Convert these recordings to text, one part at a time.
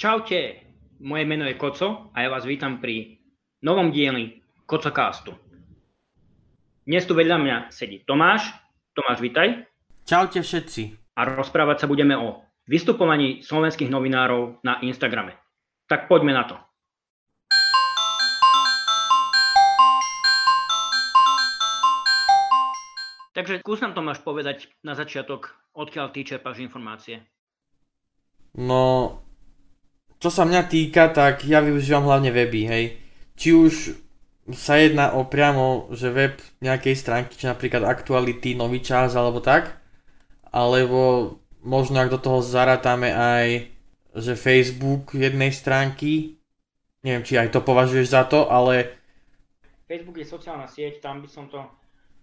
Čaute, moje meno je Koco a ja vás vítam pri novom dieli Kococastu. Dnes tu vedľa mňa sedí Tomáš. Tomáš, vítaj. Čaute všetci. A rozprávať sa budeme o vystupovaní slovenských novinárov na Instagrame. Tak poďme na to. Takže skús nám Tomáš povedať na začiatok, odkiaľ ty čerpáš informácie. No, čo sa mňa týka, tak ja využívam hlavne weby, hej. Či už sa jedná o priamo, že web nejakej stránky, či napríklad aktuality, nový čas alebo tak, alebo možno ak do toho zarátame aj, že Facebook jednej stránky, neviem, či aj to považuješ za to, ale... Facebook je sociálna sieť, tam by som to,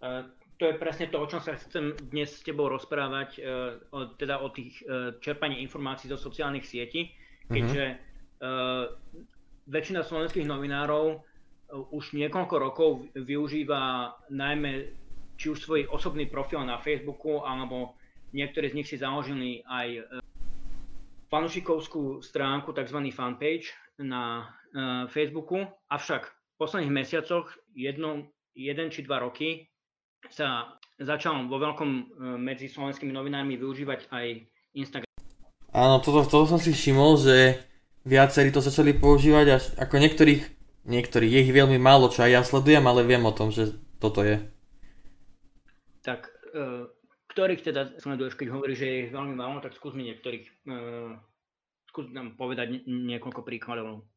uh, to je presne to, o čom sa chcem dnes s tebou rozprávať, o, teda o tých uh, čerpaní informácií zo sociálnych sietí, keďže uh, väčšina slovenských novinárov už niekoľko rokov využíva najmä či už svoj osobný profil na Facebooku, alebo niektorí z nich si založili aj e, fanušikovskú stránku, tzv. fanpage na Facebooku. Avšak v posledných mesiacoch, jedno, jeden či dva roky, sa začal vo veľkom medzi slovenskými novinármi využívať aj Instagram. Áno, toto, toto som si všimol, že viacerí to začali používať až ako niektorých Niektorí, je ich veľmi málo, čo aj ja sledujem, ale viem o tom, že toto je. Tak, uh, ktorých teda sleduješ, keď hovoríš, že je ich veľmi málo, tak skús mi niektorých, uh, skús nám povedať niekoľko príkladov.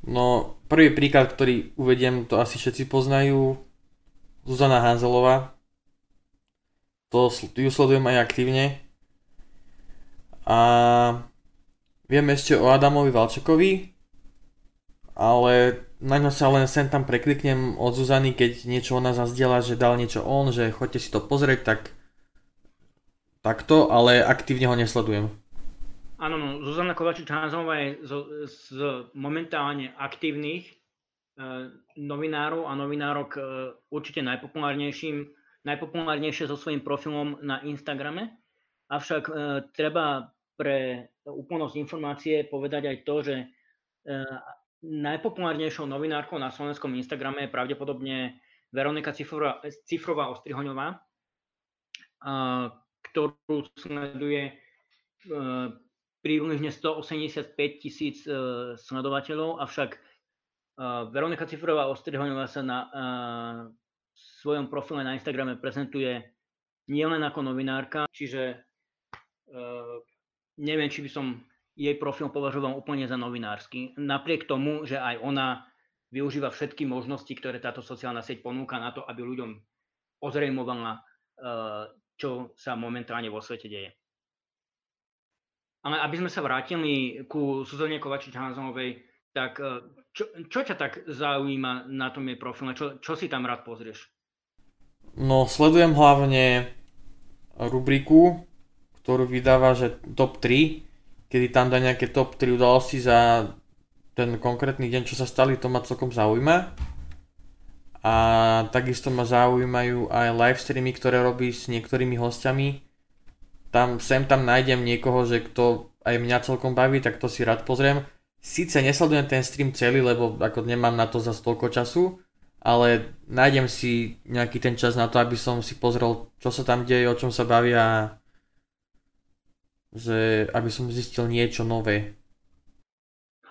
No, prvý príklad, ktorý uvediem, to asi všetci poznajú, Zuzana Hanzelová. To ju sledujem aj aktívne. A viem ešte o Adamovi Valčekovi, ale na ňo sa len sem tam prekliknem od Zuzany, keď niečo ona zazdieľa, že dal niečo on, že chodte si to pozrieť, tak takto, ale aktívne ho nesledujem. Áno, no, Zuzana Kovačič Hanzová je z, z momentálne aktívnych e, novinárov a novinárok e, určite najpopulárnejším, najpopulárnejšie so svojím profilom na Instagrame. Avšak e, treba pre úplnosť informácie povedať aj to, že e, Najpopulárnejšou novinárkou na slovenskom Instagrame je pravdepodobne Veronika Cifrová, Cifrová Ostrihoňová, ktorú sleduje e, približne 185 tisíc e, sledovateľov, avšak e, Veronika Cifrová Ostrihoňová sa na svojom profile na Instagrame prezentuje nielen ako novinárka, čiže neviem, či by som jej profil považoval úplne za novinársky. Napriek tomu, že aj ona využíva všetky možnosti, ktoré táto sociálna sieť ponúka na to, aby ľuďom ozrejmovala, eh, čo sa momentálne vo svete deje. Ale aby sme sa vrátili ku Suzane Kovačič-Hanzonovej, tak eh, čo, čo ťa tak zaujíma na tom jej profile? Čo, čo si tam rád pozrieš? No, sledujem hlavne rubriku, ktorú vydáva, že top 3 kedy tam dá nejaké top 3 udalosti za ten konkrétny deň, čo sa stali, to ma celkom zaujíma. A takisto ma zaujímajú aj live streamy, ktoré robí s niektorými hostiami. Tam sem tam nájdem niekoho, že kto aj mňa celkom baví, tak to si rád pozriem. Sice nesledujem ten stream celý, lebo ako nemám na to za toľko času, ale nájdem si nejaký ten čas na to, aby som si pozrel, čo sa tam deje, o čom sa bavia že aby som zistil niečo nové.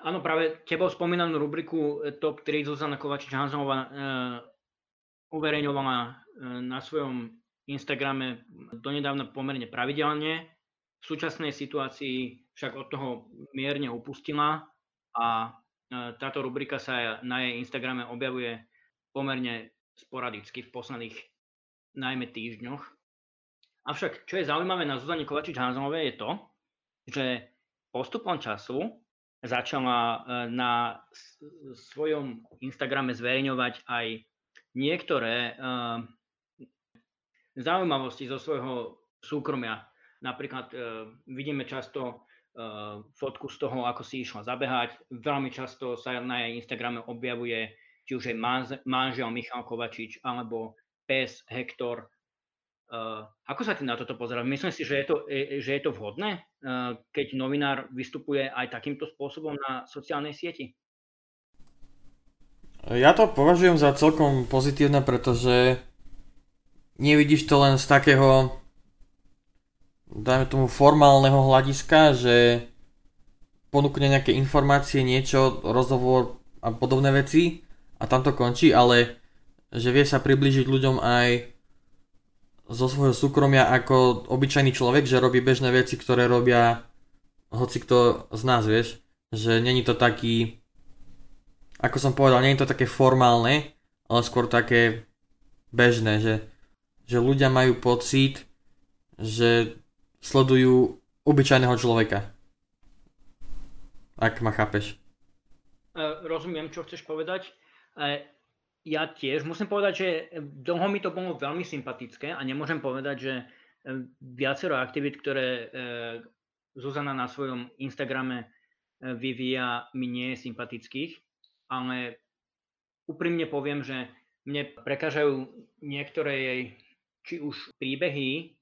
Áno, práve tebou spomínanú rubriku eh, Top 3 Zuzana Kovačič-Hanzonová e, uverejňovala e, na svojom Instagrame donedávna pomerne pravidelne. V súčasnej situácii však od toho mierne upustila a táto rubrika sa na jej Instagrame objavuje pomerne sporadicky v posledných najmä týždňoch. Avšak, čo je zaujímavé na Zuzane Kovačič Hanzonovej je to, že postupom času začala e, na svojom Instagrame zverejňovať aj niektoré uh, zaujímavosti zo svojho súkromia. Napríklad uh, vidíme často fotku z toho, ako si išla zabehať. Veľmi často sa na jej Instagrame objavuje či už je manžel Michal Kovačič alebo pes Hektor Uh, ako sa ty na toto pozeráš? Myslím si, že je to, že je to vhodné, uh, keď novinár vystupuje aj takýmto spôsobom na sociálnej sieti? Ja to považujem za celkom pozitívne, pretože nevidíš to len z takého dajme tomu formálneho hľadiska, že ponúkne nejaké informácie, niečo, rozhovor a podobné veci a tam to končí, ale že vie sa priblížiť ľuďom aj zo svojho súkromia ako obyčajný človek, že robí bežné veci, ktoré robia hoci kto z nás, vieš. Že není to taký, ako som povedal, není to také formálne, ale skôr také bežné, že, že ľudia majú pocit, že sledujú obyčajného človeka. Ak ma chápeš. E, rozumiem, čo chceš povedať. Ja tiež musím povedať, že dlho mi to bolo veľmi sympatické a nemôžem povedať, že e, viacero aktivít, ktoré e, Zuzana na svojom Instagrame vyvíja, mi nie je sympatických, ale úprimne poviem, že mne prekážajú niektoré jej či už príbehy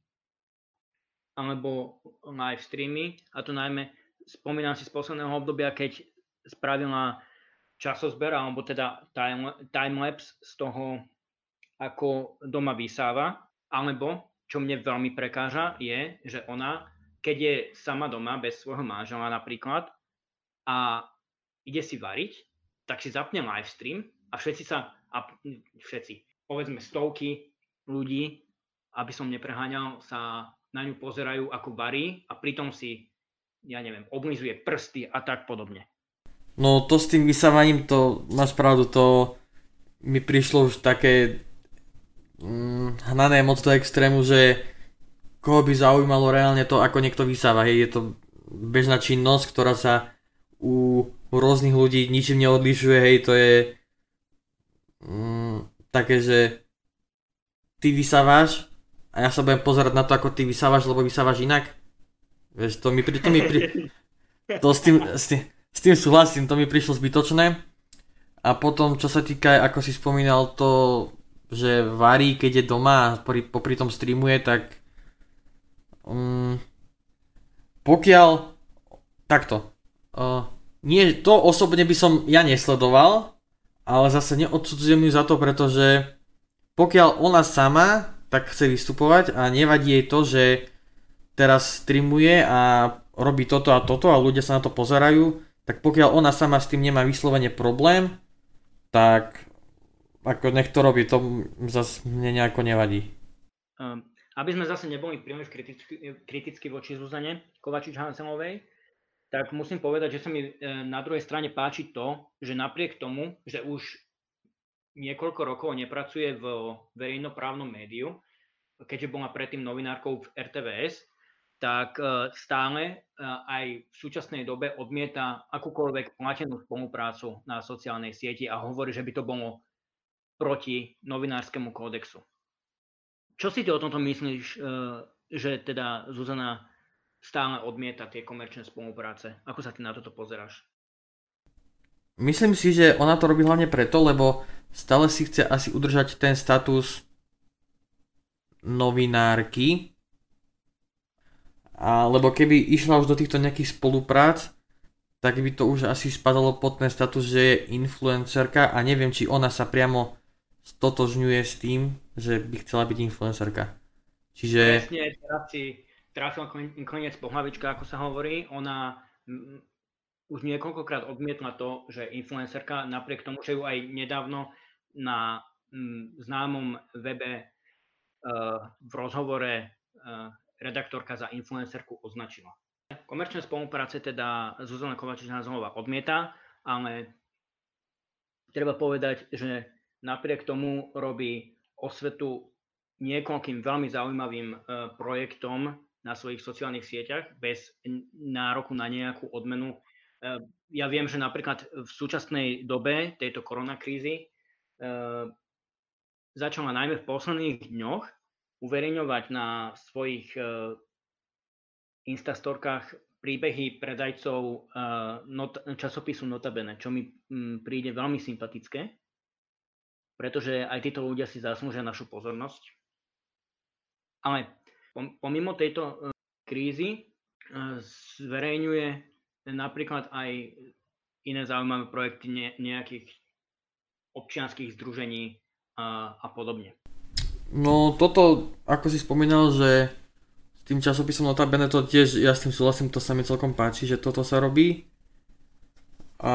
alebo live streamy, a to najmä spomínam si z posledného obdobia, keď spravila časozber, alebo teda time, timelapse z toho, ako doma vysáva, alebo čo mne veľmi prekáža, je, že ona, keď je sama doma bez svojho manžela napríklad a ide si variť, tak si zapne live stream a všetci sa, a všetci, povedzme stovky ľudí, aby som nepreháňal, sa na ňu pozerajú ako varí a pritom si, ja neviem, oblizuje prsty a tak podobne. No to s tým vysávaním, to máš pravdu, to mi prišlo už také mm, hnané moc do extrému, že koho by zaujímalo reálne to, ako niekto vysáva. Hej, je to bežná činnosť, ktorá sa u rôznych ľudí ničím neodlišuje, hej, to je mm, také, že ty vysávaš a ja sa budem pozerať na to, ako ty vysávaš, lebo vysávaš inak. Vieš, to mi pri, to mi pri, to s tým, s tým, s tým súhlasím, to mi prišlo zbytočné. A potom, čo sa týka, ako si spomínal, to, že varí, keď je doma a popri tom streamuje, tak um, pokiaľ takto, uh, nie, to osobne by som ja nesledoval, ale zase neodsudzujem ju za to, pretože pokiaľ ona sama tak chce vystupovať a nevadí jej to, že teraz streamuje a robí toto a toto a ľudia sa na to pozerajú, tak pokiaľ ona sama s tým nemá vyslovene problém, tak ako nech to robí, to zase mne nejako nevadí. Um, aby sme zase neboli príliš kriticky, kriticky voči Zuzane Kovačič Hanselovej, tak musím povedať, že sa mi e, na druhej strane páči to, že napriek tomu, že už niekoľko rokov nepracuje v verejnoprávnom médiu, keďže bola predtým novinárkou v RTVS, tak e, stále e, aj v súčasnej dobe odmieta akúkoľvek platenú spoluprácu na sociálnej sieti a hovorí, že by to bolo proti novinárskemu kódexu. Čo si ty o tomto myslíš, e, že teda Zuzana stále odmieta tie komerčné spolupráce? Ako sa ty na toto pozeráš? Myslím si, že ona to robí hlavne preto, lebo stále si chce asi udržať ten status novinárky, a, lebo keby išla už do týchto nejakých spoluprác, tak by to už asi spadalo pod ten status, že je influencerka a neviem, či ona sa priamo stotožňuje s tým, že by chcela byť influencerka. Čiže... Presne, teraz si trafil koniec pohlavička, ako sa hovorí. Ona už niekoľkokrát odmietla to, že influencerka, napriek tomu, že ju aj nedávno na známom webe uh, v rozhovore uh, redaktorka za influencerku označila. Komerčné spolupráce teda Zuzana Kovačičná znovu odmieta, ale treba povedať, že napriek tomu robí osvetu niekoľkým veľmi zaujímavým e, projektom na svojich sociálnych sieťach bez nároku na nejakú odmenu. E, ja viem, že napríklad v súčasnej dobe tejto koronakrízy e, začala najmä v posledných dňoch uverejňovať na svojich uh, instastorkách príbehy predajcov not, časopisu Notabene, čo mi um, príde veľmi sympatické, pretože aj títo ľudia si zaslúžia našu pozornosť. Ale pomimo tejto e, krízy e, zverejňuje napríklad aj iné zaujímavé projekty nejakých občianských združení a, a podobne. No toto, ako si spomínal, že s tým časopisom Notabene to tiež, ja s tým súhlasím, to sa mi celkom páči, že toto sa robí. A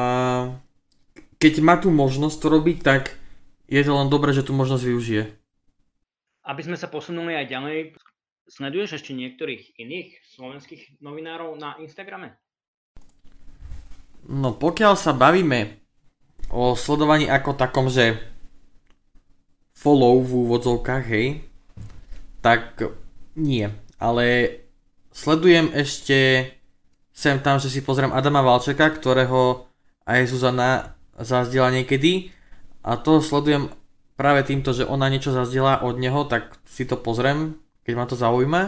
keď má tu možnosť to robiť, tak je to len dobré, že tu možnosť využije. Aby sme sa posunuli aj ďalej, sleduješ ešte niektorých iných slovenských novinárov na Instagrame? No pokiaľ sa bavíme o sledovaní ako takom, že follow v úvodzovkách, hej, tak nie. Ale sledujem ešte sem tam, že si pozriem Adama Valčeka, ktorého aj Zuzana zazdila niekedy a to sledujem práve týmto, že ona niečo zazdiela od neho, tak si to pozriem, keď ma to zaujíma.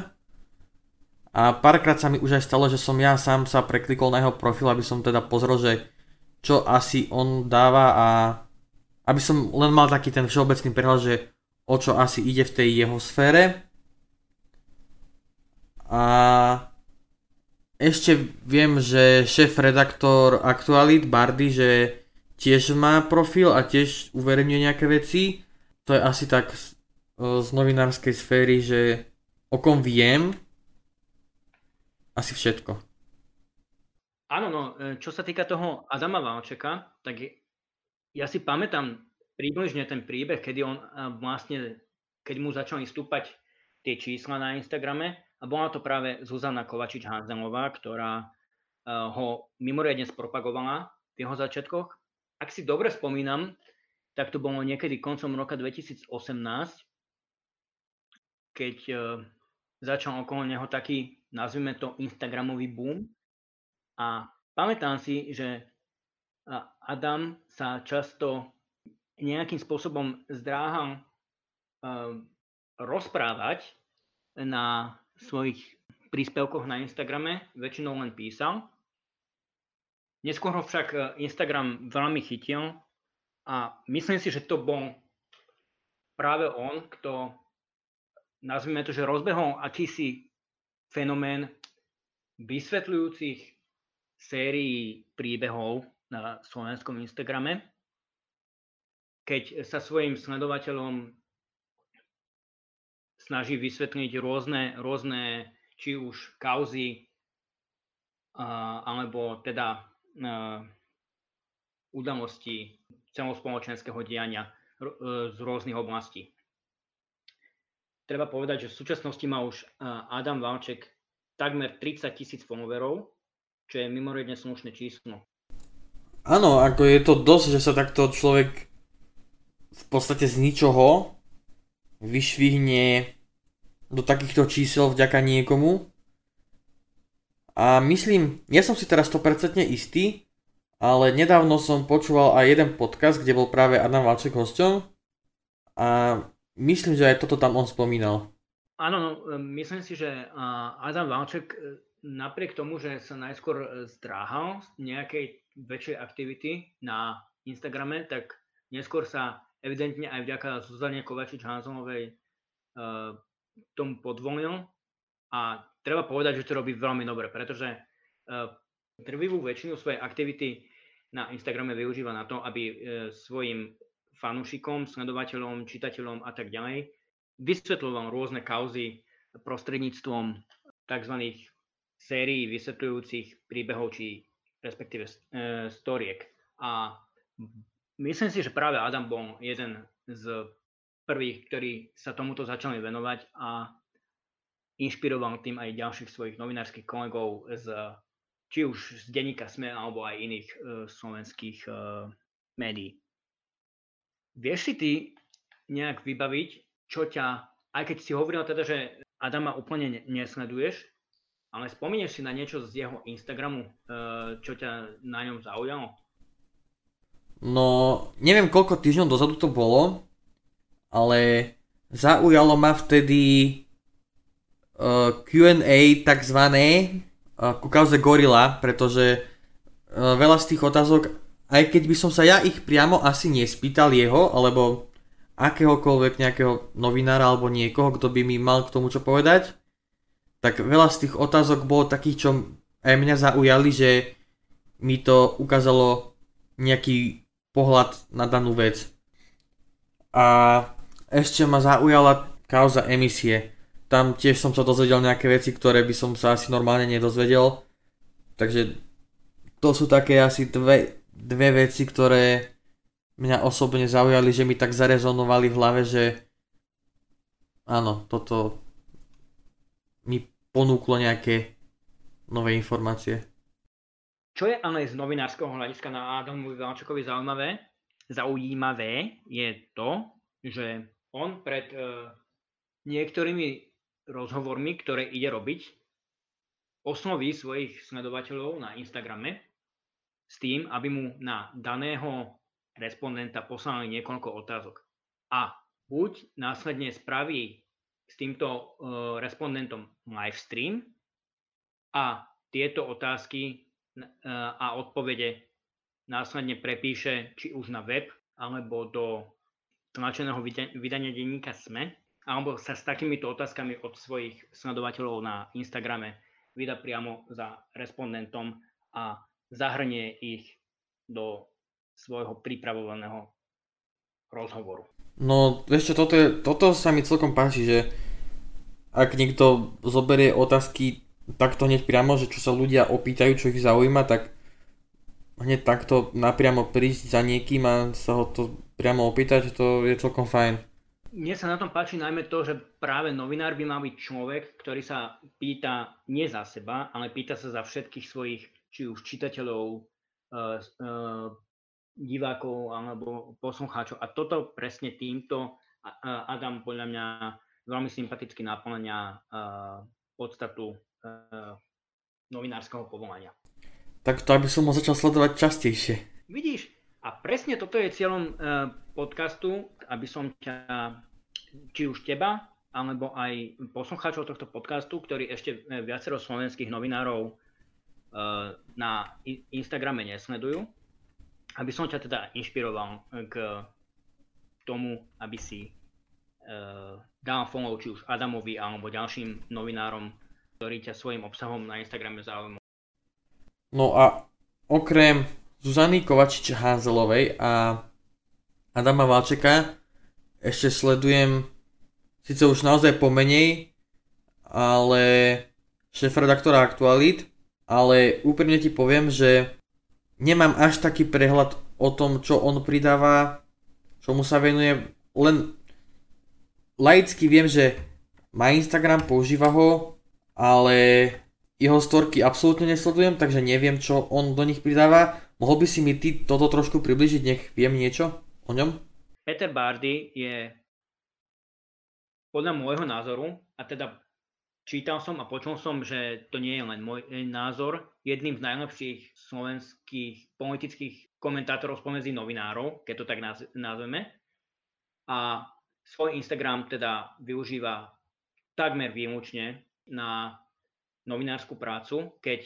A párkrát sa mi už aj stalo, že som ja sám sa preklikol na jeho profil, aby som teda pozrel, že čo asi on dáva a aby som len mal taký ten všeobecný prehľad, že o čo asi ide v tej jeho sfére. A ešte viem, že šéf-redaktor Aktualit Bardy, že tiež má profil a tiež uverejňuje nejaké veci. To je asi tak z, z novinárskej sféry, že o kom viem, asi všetko. Áno, no, e, čo sa týka toho Adama Valčeka, tak ja si pamätám približne ten príbeh, kedy on e, vlastne, keď mu začali stúpať tie čísla na Instagrame a bola to práve Zuzana Kovačič-Hanzelová, ktorá e, ho mimoriadne spropagovala v jeho začiatkoch ak si dobre spomínam, tak to bolo niekedy koncom roka 2018, keď uh, začal okolo neho taký, nazvime to, Instagramový boom. A pamätám si, že Adam sa často nejakým spôsobom zdráhal uh, rozprávať na svojich príspevkoch na Instagrame, väčšinou len písal. Neskôr ho však e, Instagram veľmi chytil a myslím si, že to bol práve on, kto, nazvime to, že rozbehol akýsi fenomén vysvetľujúcich sérií príbehov na slovenskom Instagrame, keď sa svojim sledovateľom snaží vysvetliť rôzne, rôzne či už kauzy, alebo teda udalostí celospoločenského diania e, z rôznych oblastí. Treba povedať, že v súčasnosti má už Adam Valček takmer 30 tisíc followerov, čo je mimoriadne slušné číslo. Áno, ako je to dosť, že sa takto človek v podstate z ničoho vyšvihne do takýchto čísel vďaka niekomu, a myslím, ja som si teraz 100% istý, ale nedávno som počúval aj jeden podcast, kde bol práve Adam Valček hosťom a myslím, že aj toto tam on spomínal. Áno, no, myslím si, že Adam Valček e, napriek tomu, že sa najskôr e, zdráhal z nejakej väčšej aktivity na Instagrame, tak neskôr sa evidentne aj vďaka Zuzane Kovačič-Hanzonovej e, tomu podvolil a treba povedať, že to robí veľmi dobre, pretože uh, trvivú väčšinu svojej aktivity na Instagrame využíva na to, aby uh, svojim fanúšikom, sledovateľom, čitateľom a tak ďalej vysvetľoval rôzne kauzy prostredníctvom tzv. Sérií vysvetľujúcich príbehov či respektíve uh, storiek. A myslím si, že práve Adam bol jeden z prvých, ktorí sa tomuto začali venovať a inšpiroval tým aj ďalších svojich novinárskych kolegov z či už z denníka SME alebo aj iných uh, slovenských uh, médií. Vieš si ty nejak vybaviť, čo ťa, aj keď si hovoril teda, že Adama úplne nesleduješ, ale spomínaš si na niečo z jeho Instagramu, uh, čo ťa na ňom zaujalo? No, neviem koľko týždňov dozadu to bolo, ale zaujalo ma vtedy uh, Q&A takzvané uh, ku kauze Gorilla, pretože uh, veľa z tých otázok, aj keď by som sa ja ich priamo asi nespýtal jeho, alebo akéhokoľvek nejakého novinára alebo niekoho, kto by mi mal k tomu čo povedať, tak veľa z tých otázok bolo takých, čo aj mňa zaujali, že mi to ukázalo nejaký pohľad na danú vec. A ešte ma zaujala kauza emisie. Tam tiež som sa dozvedel nejaké veci, ktoré by som sa asi normálne nedozvedel. Takže to sú také asi dve, dve veci, ktoré mňa osobne zaujali, že mi tak zarezonovali v hlave, že áno, toto mi ponúklo nejaké nové informácie. Čo je ale z novinárskeho hľadiska na Adamovi Valčakovi zaujímavé, zaujímavé je to, že on pred uh, niektorými rozhovormi, ktoré ide robiť, osloví svojich sledovateľov na Instagrame s tým, aby mu na daného respondenta poslali niekoľko otázok. A buď následne spraví s týmto uh, respondentom live stream a tieto otázky uh, a odpovede následne prepíše či už na web alebo do tlačeného vydania denníka SME, alebo sa s takýmito otázkami od svojich sledovateľov na Instagrame vydá priamo za respondentom a zahrnie ich do svojho pripravovaného rozhovoru. No, vieš čo, toto, je, toto sa mi celkom páči, že ak niekto zoberie otázky takto hneď priamo, že čo sa ľudia opýtajú, čo ich zaujíma, tak hneď takto napriamo prísť za niekým a sa ho to priamo opýtať, to je celkom fajn. Mne sa na tom páči najmä to, že práve novinár by mal byť človek, ktorý sa pýta nie za seba, ale pýta sa za všetkých svojich či už čitateľov, uh, uh, divákov alebo poslucháčov. A toto presne týmto Adam podľa mňa veľmi sympaticky naplňa podstatu uh, novinárskeho povolania. Tak to aby som ho začal sledovať častejšie. Vidíš, a presne toto je cieľom uh, podcastu, aby som ťa, či už teba, alebo aj poslucháčov tohto podcastu, ktorí ešte viacero slovenských novinárov na Instagrame nesledujú, aby som ťa teda inšpiroval k tomu, aby si uh, dal follow či už Adamovi alebo ďalším novinárom, ktorí ťa svojim obsahom na Instagrame zaujímajú. No a okrem Zuzany Kovačič Hanzelovej a Adama Valčeka ešte sledujem síce už naozaj pomenej, ale šéf-redaktora Aktualit ale úprimne ti poviem, že nemám až taký prehľad o tom, čo on pridáva, čomu sa venuje, len laicky viem, že má Instagram, používa ho, ale jeho storky absolútne nesledujem, takže neviem, čo on do nich pridáva. Mohol by si mi ty toto trošku približiť, nech viem niečo o ňom? Peter Bardy je podľa môjho názoru, a teda Čítal som a počul som, že to nie je len môj názor, jedným z najlepších slovenských politických komentátorov spomedzi novinárov, keď to tak nazveme. A svoj Instagram teda využíva takmer výlučne na novinárskú prácu, keď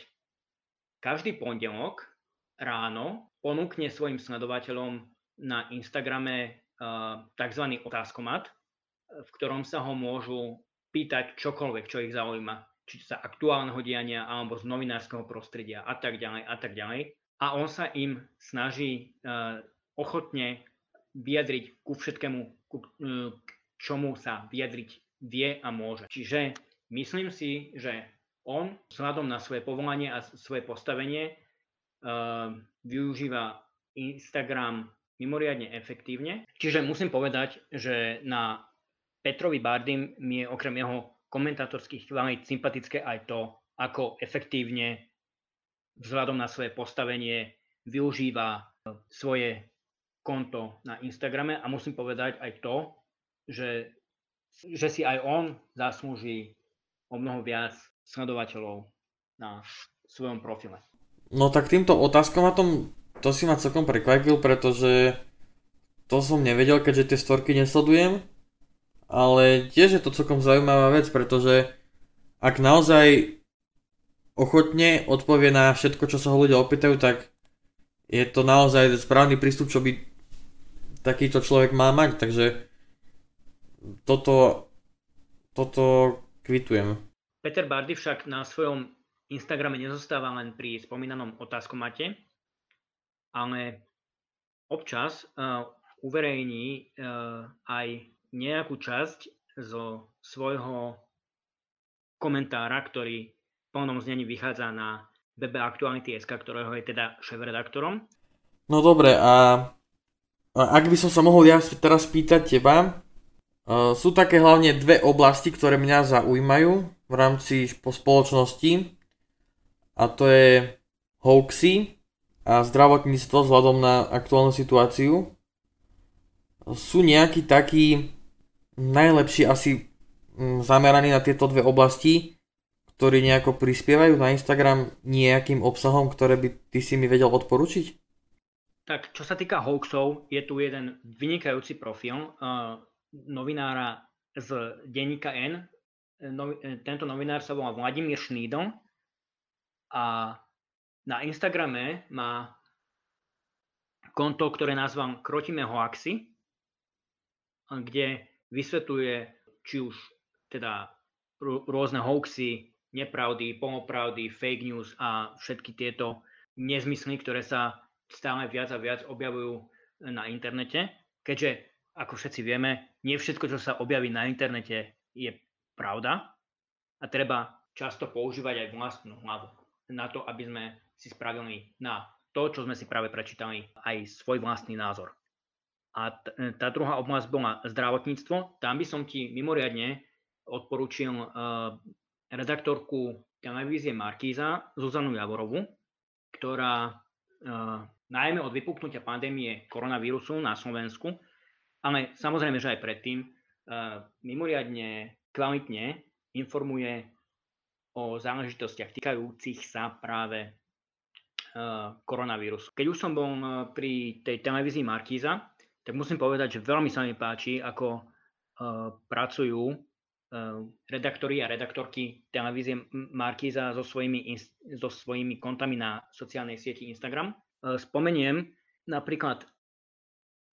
každý pondelok ráno ponúkne svojim sledovateľom na Instagrame uh, tzv. otázkomat, v ktorom sa ho môžu pýtať čokoľvek, čo ich zaujíma, či sa aktuálneho diania alebo z novinárskeho prostredia a tak ďalej a tak ďalej. A on sa im snaží uh, ochotne vyjadriť ku všetkému, ku, uh, čomu sa vyjadriť vie a môže. Čiže myslím si, že on vzhľadom na svoje povolanie a svoje postavenie uh, využíva Instagram mimoriadne efektívne. Čiže musím povedať, že na Petrovi Bardym mi je okrem jeho komentátorských kvalít sympatické aj to, ako efektívne vzhľadom na svoje postavenie využíva svoje konto na Instagrame a musím povedať aj to, že, že si aj on zaslúži o mnoho viac sledovateľov na svojom profile. No tak týmto otázkom a tom, to si ma celkom prekvapil, pretože to som nevedel, keďže tie storky nesledujem ale tiež je to celkom zaujímavá vec, pretože ak naozaj ochotne odpovie na všetko, čo sa ho ľudia opýtajú, tak je to naozaj správny prístup, čo by takýto človek mal mať, takže toto, toto kvitujem. Peter Bardy však na svojom Instagrame nezostáva len pri spomínanom otázkomate, ale občas uh, uverejní uh, aj nejakú časť zo svojho komentára, ktorý v plnom znení vychádza na webe Aktuality.sk, ktorého je teda šéf-redaktorom. No dobre, a, ak by som sa mohol ja teraz pýtať teba, uh, sú také hlavne dve oblasti, ktoré mňa zaujímajú v rámci po spoločnosti a to je hoaxy a zdravotníctvo vzhľadom na aktuálnu situáciu. Sú nejakí takí najlepší asi mm, zameraní na tieto dve oblasti, ktorí nejako prispievajú na Instagram nejakým obsahom, ktoré by ty si mi vedel odporučiť? Tak, čo sa týka hoaxov, je tu jeden vynikajúci profil uh, novinára z denníka N. No, tento novinár sa volá Vladimír Šnídl a na Instagrame má konto, ktoré nazvam Krotíme hoaxy, kde vysvetľuje či už teda rôzne hoaxy, nepravdy, polopravdy, fake news a všetky tieto nezmysly, ktoré sa stále viac a viac objavujú na internete, keďže, ako všetci vieme, nie všetko, čo sa objaví na internete, je pravda a treba často používať aj vlastnú hlavu na to, aby sme si spravili na to, čo sme si práve prečítali, aj svoj vlastný názor. A tá druhá oblasť bola zdravotníctvo. Tam by som ti mimoriadne odporúčil uh, redaktorku televízie Markíza Zuzanu Javorovu, ktorá uh, najmä od vypuknutia pandémie koronavírusu na Slovensku, ale samozrejme, že aj predtým, mimoriadne kvalitne informuje o záležitostiach týkajúcich sa práve koronavírusu. Keď už som bol pri tej televízii Markíza, tak musím povedať, že veľmi sa mi páči, ako uh, pracujú Eh, redaktori a redaktorky televízie Markíza so svojimi, so svojimi kontami na sociálnej sieti Instagram. Eh, spomeniem napríklad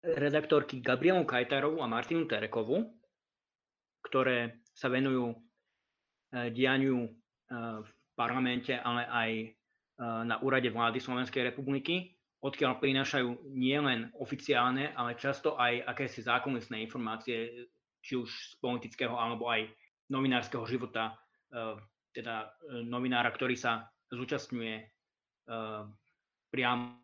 redaktorky Gabrielu Kajtarovú a Martinu Terekovu, ktoré sa venujú dianiu v parlamente, ale aj na úrade vlády Slovenskej republiky, odkiaľ prinášajú nielen oficiálne, ale často aj akési zákulisné informácie či už z politického alebo aj novinárskeho života, eh, teda eh, novinára, ktorý sa zúčastňuje eh, priamo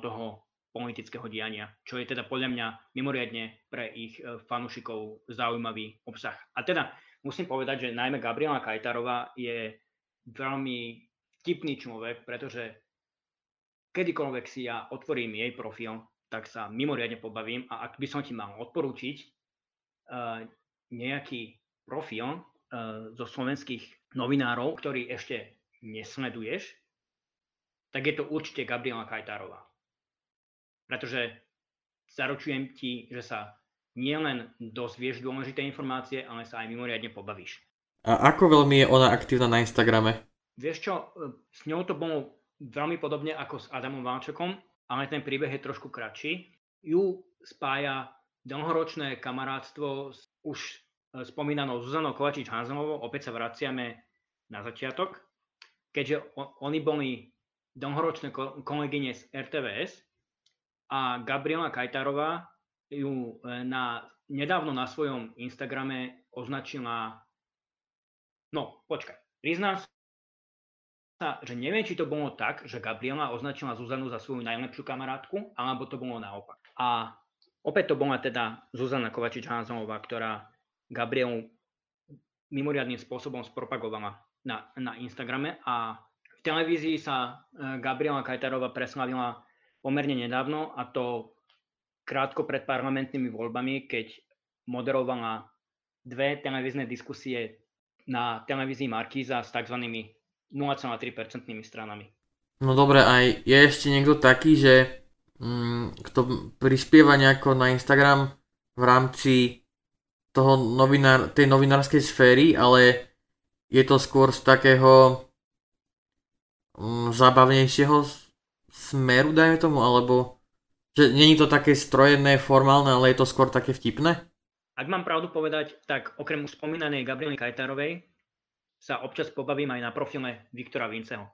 toho politického diania, čo je teda podľa mňa mimoriadne pre ich fanúšikov zaujímavý obsah. A teda musím povedať, že najmä Gabriela Kajtarová je veľmi vtipný človek, pretože kedykoľvek si ja otvorím jej profil, tak sa mimoriadne pobavím a ak by som ti mal odporúčiť uh, nejaký profil uh, zo slovenských novinárov, ktorý ešte nesleduješ, tak je to určite Gabriela Kajtárová. Pretože zaručujem ti, že sa nielen dozvieš dôležité informácie, ale sa aj mimoriadne pobavíš. A ako veľmi je ona aktívna na Instagrame? Vieš čo, s ňou to bolo veľmi podobne ako s Adamom Válčakom ale ten príbeh je trošku kratší. Ju spája dlhoročné kamarátstvo s už e, spomínanou Zuzanou Kovačič Hanzelovou, opäť sa vraciame na začiatok, keďže oni boli dlhoročné kolegyne z RTVS a Gabriela Kajtarová ju e, na, nedávno na svojom Instagrame označila no počkaj, priznám že neviem, či to bolo tak, že Gabriela označila Zuzanu za svoju najlepšiu kamarátku, alebo to bolo naopak. A opäť to bola teda Zuzana Kovačič-Hanzonová, ktorá Gabrielu mimoriadným spôsobom spropagovala na, na Instagrame a v televízii sa e, Gabriela Kajtarová preslavila pomerne nedávno a to krátko pred parlamentnými voľbami, keď moderovala dve televízne diskusie na televízii Markíza s tzv. 0,3% stranami. No dobre, aj je ešte niekto taký, že mm, kto prispieva nejako na Instagram v rámci toho novinár, tej novinárskej sféry, ale je to skôr z takého mm, zábavnejšieho smeru, dajme tomu, alebo Že není to také strojené, formálne, ale je to skôr také vtipné? Ak mám pravdu povedať, tak okrem už spomínanej Gabriely Kajtarovej sa občas pobavím aj na profile Viktora Vinceho.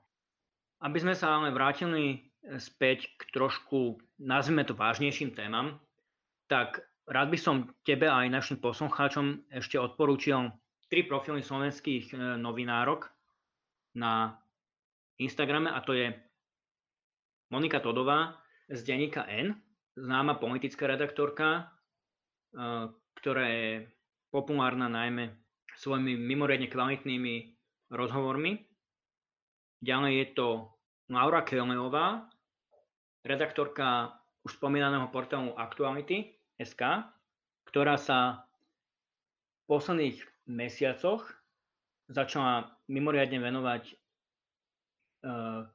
Aby sme sa ale vrátili späť k trošku, nazvime to vážnejším témam, tak rád by som tebe aj našim poslucháčom ešte odporúčil tri profily slovenských e, novinárok na Instagrame a to je Monika Todová z denníka N, známa politická redaktorka, e, ktorá je populárna najmä svojimi mimoriadne kvalitnými rozhovormi. Ďalej je to Laura Kelmeová, redaktorka už spomínaného portálu Aktuality SK, ktorá sa v posledných mesiacoch začala mimoriadne venovať e,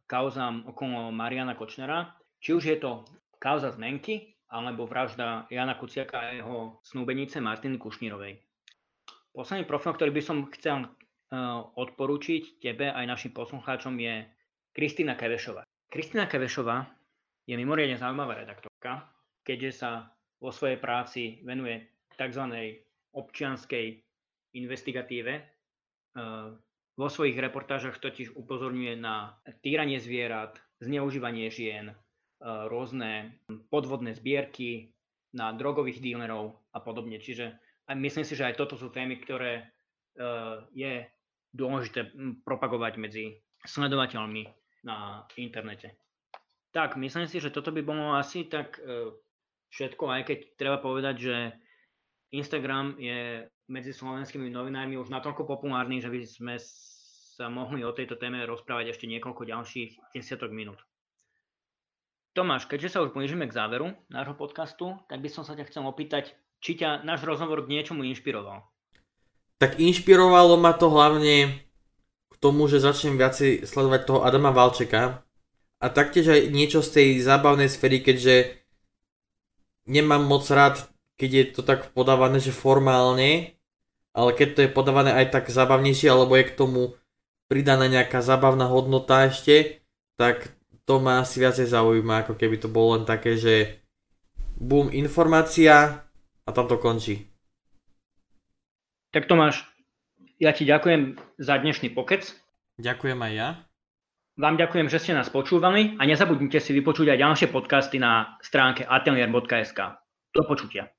kauzám okolo Mariana Kočnera. Či už je to kauza zmenky, alebo vražda Jana Kuciaka a jeho snúbenice Martiny Kušnírovej. Posledný profil, ktorý by som chcel uh, odporúčiť tebe aj našim poslucháčom je Kristýna Kevešová. Kristýna Kevešová je mimoriadne zaujímavá redaktorka, keďže sa vo svojej práci venuje tzv. občianskej investigatíve. Vo svojich reportážach totiž upozorňuje na týranie zvierat, zneužívanie žien, rôzne podvodné zbierky na drogových dílerov a podobne. Čiže myslím si, že aj toto sú témy, ktoré je dôležité propagovať medzi sledovateľmi na internete. Tak, myslím si, že toto by bolo asi tak e, všetko, aj keď treba povedať, že Instagram je medzi slovenskými novinármi už natoľko populárny, že by sme sa mohli o tejto téme rozprávať ešte niekoľko ďalších desiatok minút. Tomáš, keďže sa už blížime k záveru nášho podcastu, tak by som sa ťa chcel opýtať, či ťa náš rozhovor k niečomu inšpiroval. Tak inšpirovalo ma to hlavne k tomu, že začnem viacej sledovať toho Adama Valčeka a taktiež aj niečo z tej zábavnej sféry, keďže nemám moc rád, keď je to tak podávané, že formálne, ale keď to je podávané aj tak zábavnejšie, alebo je k tomu pridaná nejaká zábavná hodnota ešte, tak to ma asi viacej zaujíma, ako keby to bolo len také, že bum, informácia a tam to končí. Tak Tomáš, ja ti ďakujem za dnešný pokec. Ďakujem aj ja. Vám ďakujem, že ste nás počúvali a nezabudnite si vypočuť aj ďalšie podcasty na stránke atelier.sk. Do počutia.